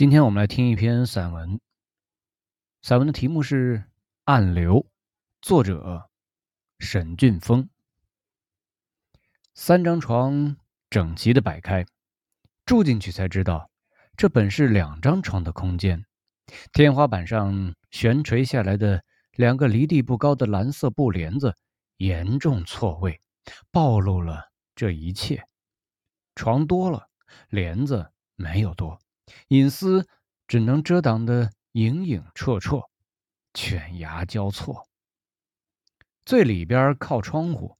今天我们来听一篇散文。散文的题目是《暗流》，作者沈俊峰。三张床整齐的摆开，住进去才知道，这本是两张床的空间。天花板上悬垂下来的两个离地不高的蓝色布帘子，严重错位，暴露了这一切。床多了，帘子没有多。隐私只能遮挡的影影绰绰，犬牙交错。最里边靠窗户，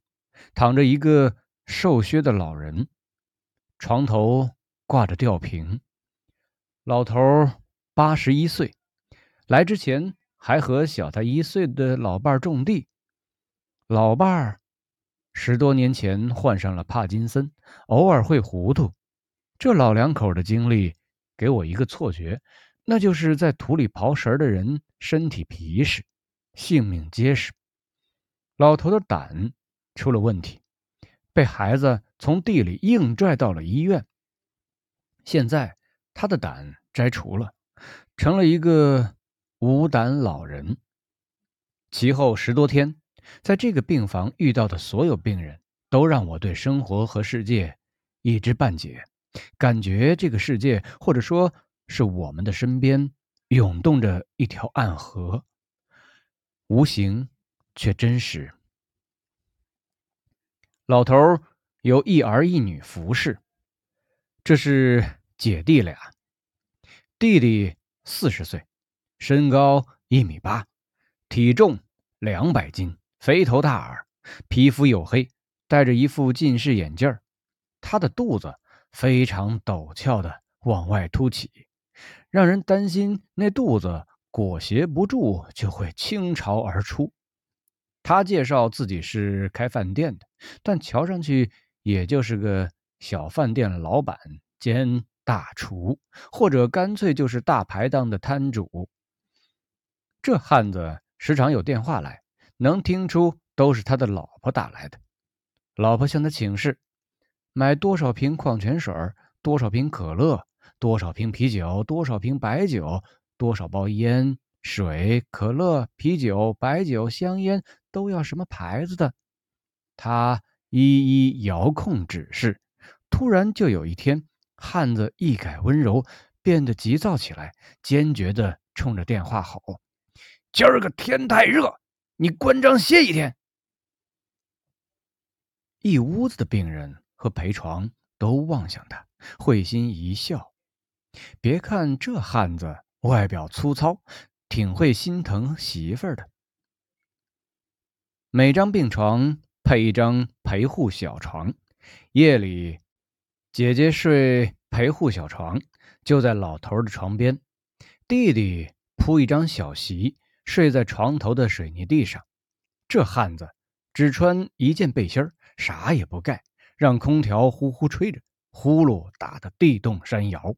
躺着一个瘦削的老人，床头挂着吊瓶。老头八十一岁，来之前还和小他一岁的老伴种地。老伴儿十多年前患上了帕金森，偶尔会糊涂。这老两口的经历。给我一个错觉，那就是在土里刨食的人身体皮实，性命结实。老头的胆出了问题，被孩子从地里硬拽到了医院。现在他的胆摘除了，成了一个无胆老人。其后十多天，在这个病房遇到的所有病人都让我对生活和世界一知半解。感觉这个世界，或者说是我们的身边，涌动着一条暗河，无形却真实。老头有一儿一女服侍，这是姐弟俩。弟弟四十岁，身高一米八，体重两百斤，肥头大耳，皮肤黝黑，戴着一副近视眼镜他的肚子。非常陡峭的往外凸起，让人担心那肚子裹挟不住就会倾巢而出。他介绍自己是开饭店的，但瞧上去也就是个小饭店老板兼大厨，或者干脆就是大排档的摊主。这汉子时常有电话来，能听出都是他的老婆打来的。老婆向他请示。买多少瓶矿泉水多少瓶可乐？多少瓶啤酒？多少瓶白酒？多少包烟、水、可乐、啤酒、白酒、香烟都要什么牌子的？他一一遥控指示。突然，就有一天，汉子一改温柔，变得急躁起来，坚决地冲着电话吼：“今儿个天太热，你关张歇一天。”一屋子的病人。和陪床都望向他，会心一笑。别看这汉子外表粗糙，挺会心疼媳妇儿的。每张病床配一张陪护小床，夜里姐姐睡陪护小床，就在老头的床边；弟弟铺一张小席，睡在床头的水泥地上。这汉子只穿一件背心，啥也不盖。让空调呼呼吹着，呼噜打得地动山摇。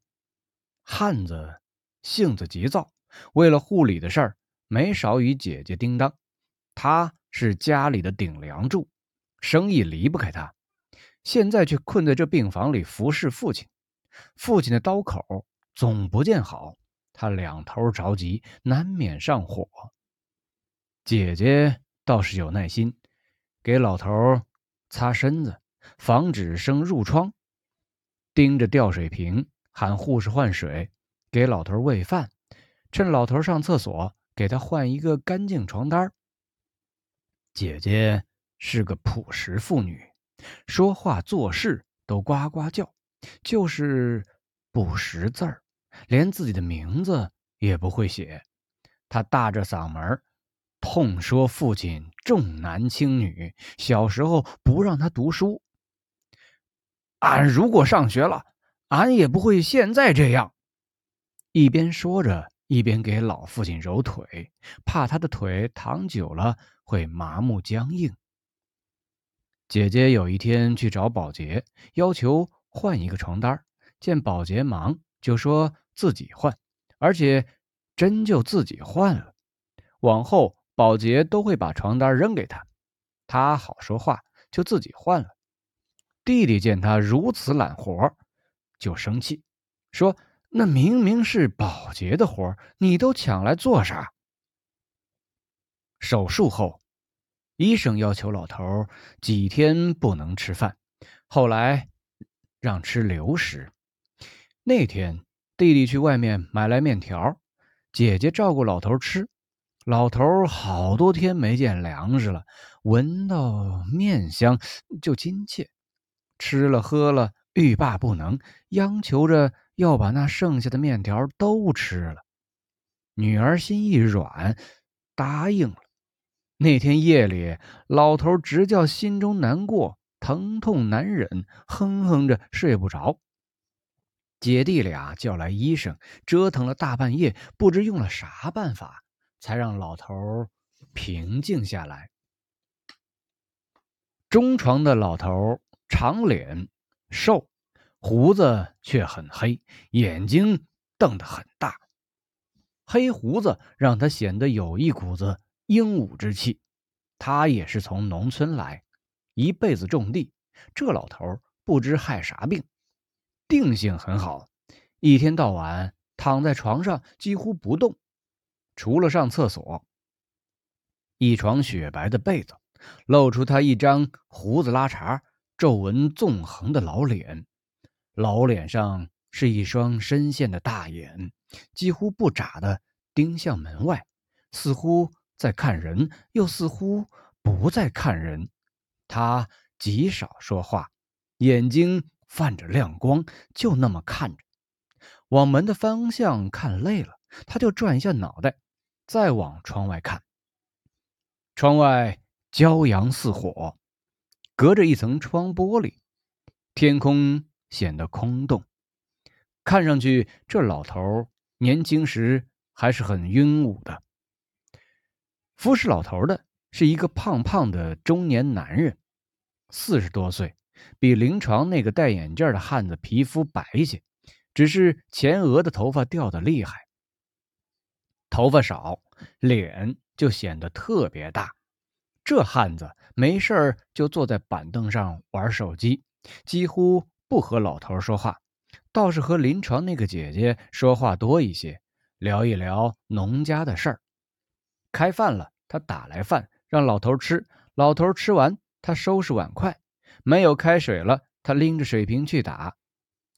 汉子性子急躁，为了护理的事儿，没少与姐姐叮当。他是家里的顶梁柱，生意离不开他。现在却困在这病房里服侍父亲，父亲的刀口总不见好，他两头着急，难免上火。姐姐倒是有耐心，给老头擦身子。防止生褥疮，盯着吊水瓶喊护士换水，给老头喂饭，趁老头上厕所给他换一个干净床单姐姐是个朴实妇女，说话做事都呱呱叫，就是不识字儿，连自己的名字也不会写。她大着嗓门痛说父亲重男轻女，小时候不让他读书。俺如果上学了，俺也不会现在这样。一边说着，一边给老父亲揉腿，怕他的腿躺久了会麻木僵硬。姐姐有一天去找保洁，要求换一个床单见保洁忙，就说自己换，而且真就自己换了。往后保洁都会把床单扔给他，他好说话，就自己换了。弟弟见他如此懒活，就生气，说：“那明明是保洁的活你都抢来做啥？”手术后，医生要求老头几天不能吃饭，后来让吃流食。那天，弟弟去外面买来面条，姐姐照顾老头吃。老头好多天没见粮食了，闻到面香就亲切，吃了喝了欲罢不能，央求着要把那剩下的面条都吃了。女儿心一软，答应了。那天夜里，老头直叫心中难过，疼痛难忍，哼哼着睡不着。姐弟俩叫来医生，折腾了大半夜，不知用了啥办法。才让老头平静下来。中床的老头长脸瘦，胡子却很黑，眼睛瞪得很大。黑胡子让他显得有一股子英武之气。他也是从农村来，一辈子种地。这老头不知害啥病，定性很好，一天到晚躺在床上几乎不动。除了上厕所，一床雪白的被子露出他一张胡子拉碴、皱纹纵横的老脸，老脸上是一双深陷的大眼，几乎不眨的盯向门外，似乎在看人，又似乎不在看人。他极少说话，眼睛泛着亮光，就那么看着。往门的方向看累了，他就转一下脑袋。再往窗外看，窗外骄阳似火，隔着一层窗玻璃，天空显得空洞。看上去，这老头年轻时还是很英武的。服侍老头的是一个胖胖的中年男人，四十多岁，比临床那个戴眼镜的汉子皮肤白些，只是前额的头发掉的厉害。头发少，脸就显得特别大。这汉子没事儿就坐在板凳上玩手机，几乎不和老头说话，倒是和临床那个姐姐说话多一些，聊一聊农家的事儿。开饭了，他打来饭让老头吃，老头吃完，他收拾碗筷。没有开水了，他拎着水瓶去打。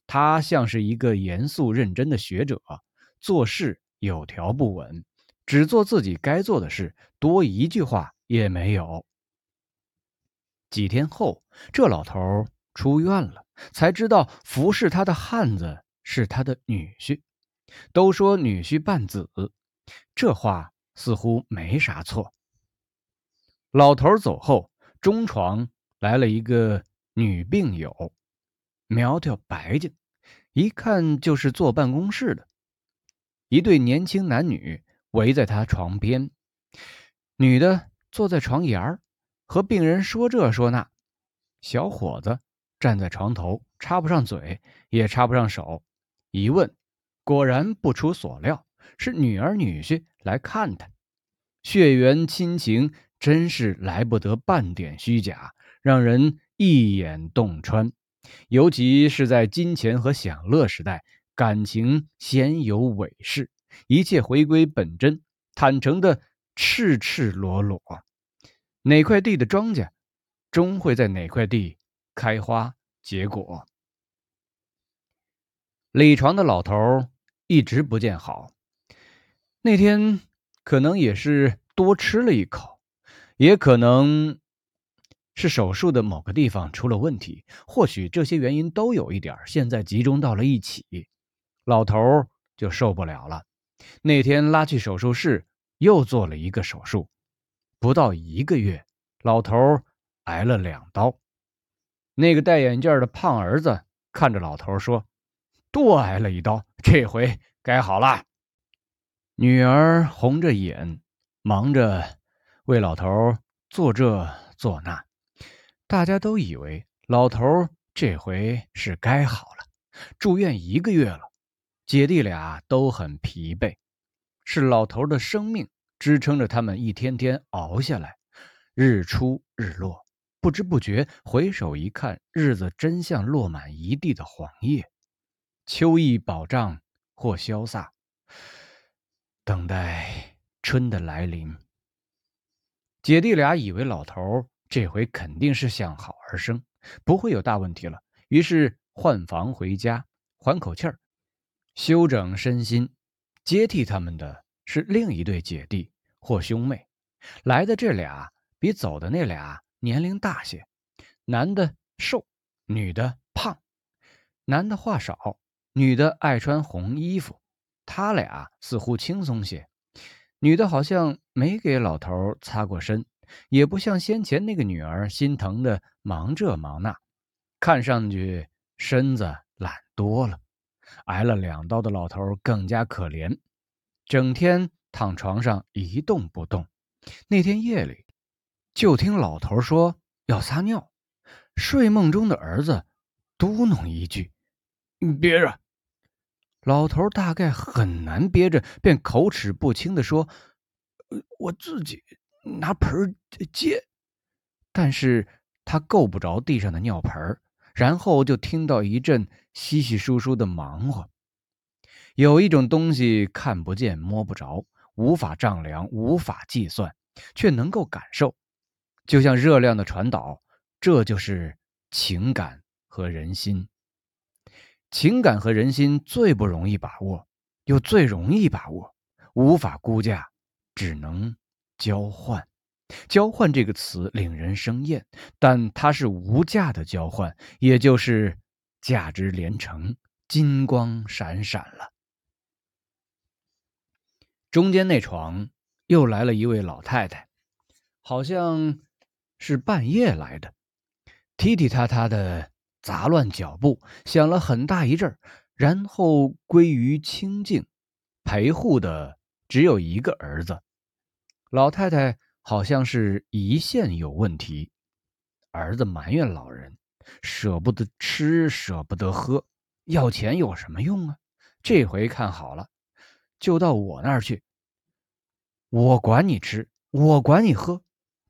他像是一个严肃认真的学者，做事。有条不紊，只做自己该做的事，多一句话也没有。几天后，这老头出院了，才知道服侍他的汉子是他的女婿。都说女婿半子，这话似乎没啥错。老头走后，中床来了一个女病友，苗条白净，一看就是坐办公室的。一对年轻男女围在他床边，女的坐在床沿儿，和病人说这说那。小伙子站在床头，插不上嘴，也插不上手。一问，果然不出所料，是女儿女婿来看他。血缘亲情真是来不得半点虚假，让人一眼洞穿。尤其是在金钱和享乐时代。感情鲜有伪饰，一切回归本真，坦诚的赤赤裸裸。哪块地的庄稼，终会在哪块地开花结果。李床的老头一直不见好，那天可能也是多吃了一口，也可能是手术的某个地方出了问题，或许这些原因都有一点，现在集中到了一起。老头就受不了了，那天拉去手术室，又做了一个手术，不到一个月，老头挨了两刀。那个戴眼镜的胖儿子看着老头说：“多挨了一刀，这回该好了。”女儿红着眼，忙着为老头做这做那，大家都以为老头这回是该好了，住院一个月了。姐弟俩都很疲惫，是老头的生命支撑着他们一天天熬下来。日出日落，不知不觉回首一看，日子真像落满一地的黄叶。秋意饱胀，或潇洒，等待春的来临。姐弟俩以为老头这回肯定是向好而生，不会有大问题了，于是换房回家，缓口气儿，休整身心。接替他们的是另一对姐弟或兄妹，来的这俩比走的那俩年龄大些，男的瘦，女的胖，男的话少，女的爱穿红衣服。他俩似乎轻松些。女的好像没给老头擦过身，也不像先前那个女儿心疼的忙这忙那，看上去身子懒多了。挨了两刀的老头更加可怜，整天躺床上一动不动。那天夜里，就听老头说要撒尿，睡梦中的儿子嘟哝一句：“憋着。”老头大概很难憋着，便口齿不清地说：“我自己拿盆接。”但是他够不着地上的尿盆，然后就听到一阵稀稀疏疏的忙活。有一种东西看不见、摸不着，无法丈量、无法计算，却能够感受，就像热量的传导。这就是情感和人心。情感和人心最不容易把握，又最容易把握，无法估价，只能交换。交换这个词令人生厌，但它是无价的交换，也就是价值连城，金光闪闪了。中间那床又来了一位老太太，好像是半夜来的，踢踢踏踏的。杂乱脚步，响了很大一阵儿，然后归于清静。陪护的只有一个儿子，老太太好像是胰腺有问题。儿子埋怨老人，舍不得吃，舍不得喝，要钱有什么用啊？这回看好了，就到我那儿去，我管你吃，我管你喝，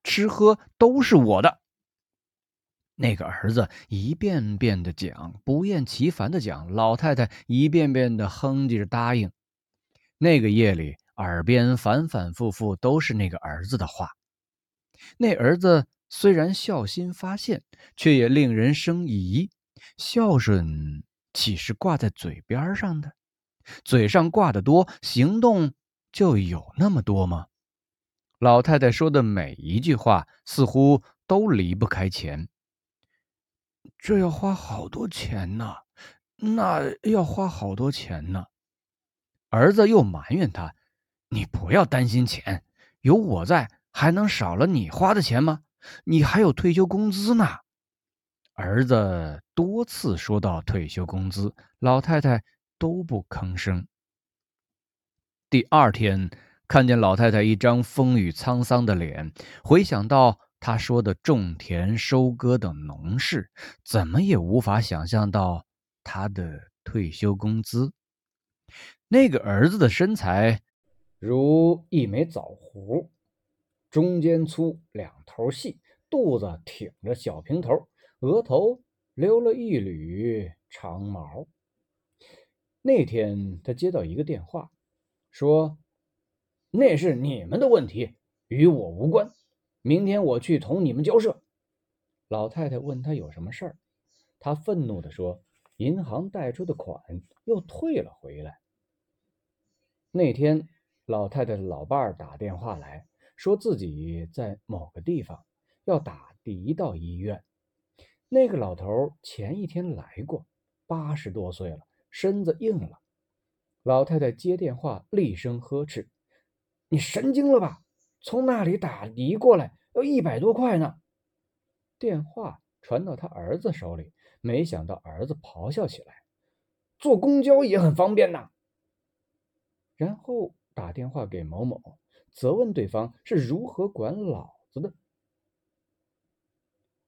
吃喝都是我的。那个儿子一遍遍的讲，不厌其烦的讲，老太太一遍遍的哼唧着答应。那个夜里，耳边反反复复都是那个儿子的话。那儿子虽然孝心发现，却也令人生疑。孝顺岂是挂在嘴边上的？嘴上挂的多，行动就有那么多吗？老太太说的每一句话，似乎都离不开钱。这要花好多钱呢，那要花好多钱呢。儿子又埋怨他：“你不要担心钱，有我在，还能少了你花的钱吗？你还有退休工资呢。”儿子多次说到退休工资，老太太都不吭声。第二天，看见老太太一张风雨沧桑的脸，回想到。她说的种田、收割等农事，怎么也无法想象到她的退休工资。那个儿子的身材如一枚枣核，中间粗，两头细，肚子挺着小平头，额头留了一缕长毛。那天他接到一个电话，说：“那是你们的问题，与我无关。”明天我去同你们交涉。老太太问他有什么事儿，他愤怒地说：“银行贷出的款又退了回来。”那天，老太太的老伴儿打电话来说自己在某个地方要打的到医院。那个老头前一天来过，八十多岁了，身子硬了。老太太接电话，厉声呵斥：“你神经了吧？”从那里打的过来要一百多块呢。电话传到他儿子手里，没想到儿子咆哮起来：“坐公交也很方便呐！”然后打电话给某某，责问对方是如何管老子的。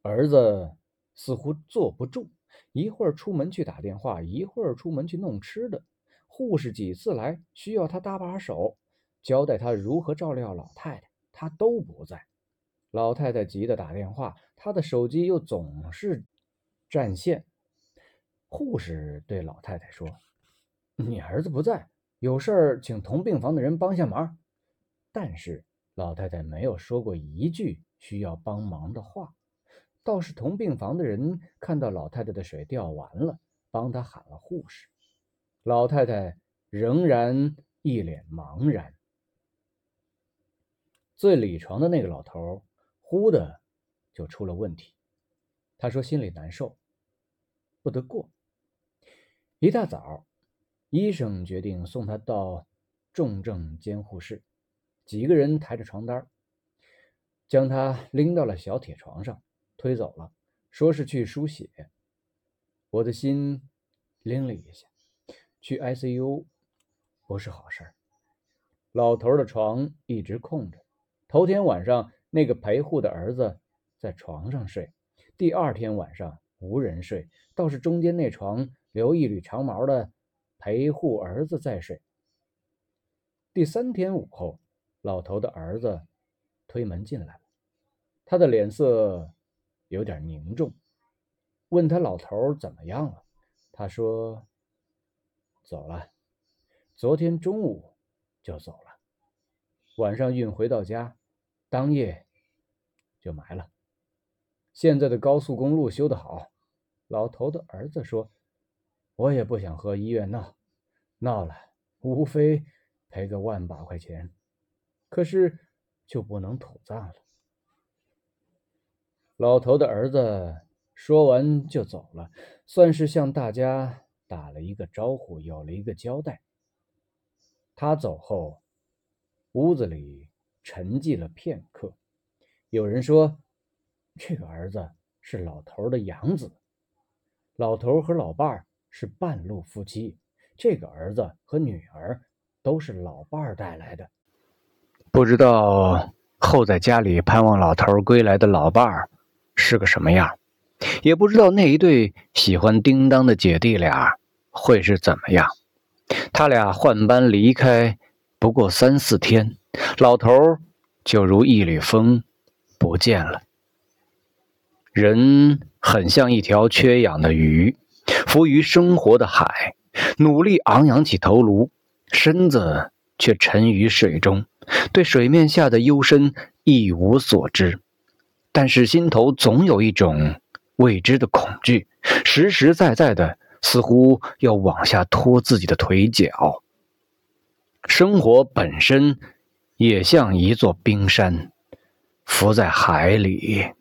儿子似乎坐不住，一会儿出门去打电话，一会儿出门去弄吃的。护士几次来，需要他搭把手。交代他如何照料老太太，他都不在。老太太急得打电话，他的手机又总是占线。护士对老太太说：“你儿子不在，有事儿请同病房的人帮下忙。”但是老太太没有说过一句需要帮忙的话，倒是同病房的人看到老太太的水吊完了，帮她喊了护士。老太太仍然一脸茫然。最里床的那个老头忽的就出了问题，他说心里难受，不得过。一大早，医生决定送他到重症监护室。几个人抬着床单，将他拎到了小铁床上，推走了，说是去输血。我的心拎了一下，去 ICU 不是好事儿。老头的床一直空着，头天晚上那个陪护的儿子在床上睡，第二天晚上无人睡，倒是中间那床留一缕长毛的陪护儿子在睡。第三天午后。老头的儿子推门进来了，他的脸色有点凝重。问他老头怎么样了，他说：“走了，昨天中午就走了，晚上运回到家，当夜就埋了。现在的高速公路修得好。”老头的儿子说：“我也不想和医院闹，闹了无非赔个万把块钱。”可是，就不能土葬了。老头的儿子说完就走了，算是向大家打了一个招呼，有了一个交代。他走后，屋子里沉寂了片刻。有人说，这个儿子是老头的养子，老头和老伴儿是半路夫妻，这个儿子和女儿都是老伴儿带来的。不知道候在家里盼望老头归来的老伴儿是个什么样，也不知道那一对喜欢叮当的姐弟俩会是怎么样。他俩换班离开不过三四天，老头就如一缕风不见了。人很像一条缺氧的鱼，浮于生活的海，努力昂扬起头颅，身子却沉于水中。对水面下的幽深一无所知，但是心头总有一种未知的恐惧，实实在在的，似乎要往下拖自己的腿脚。生活本身也像一座冰山，浮在海里。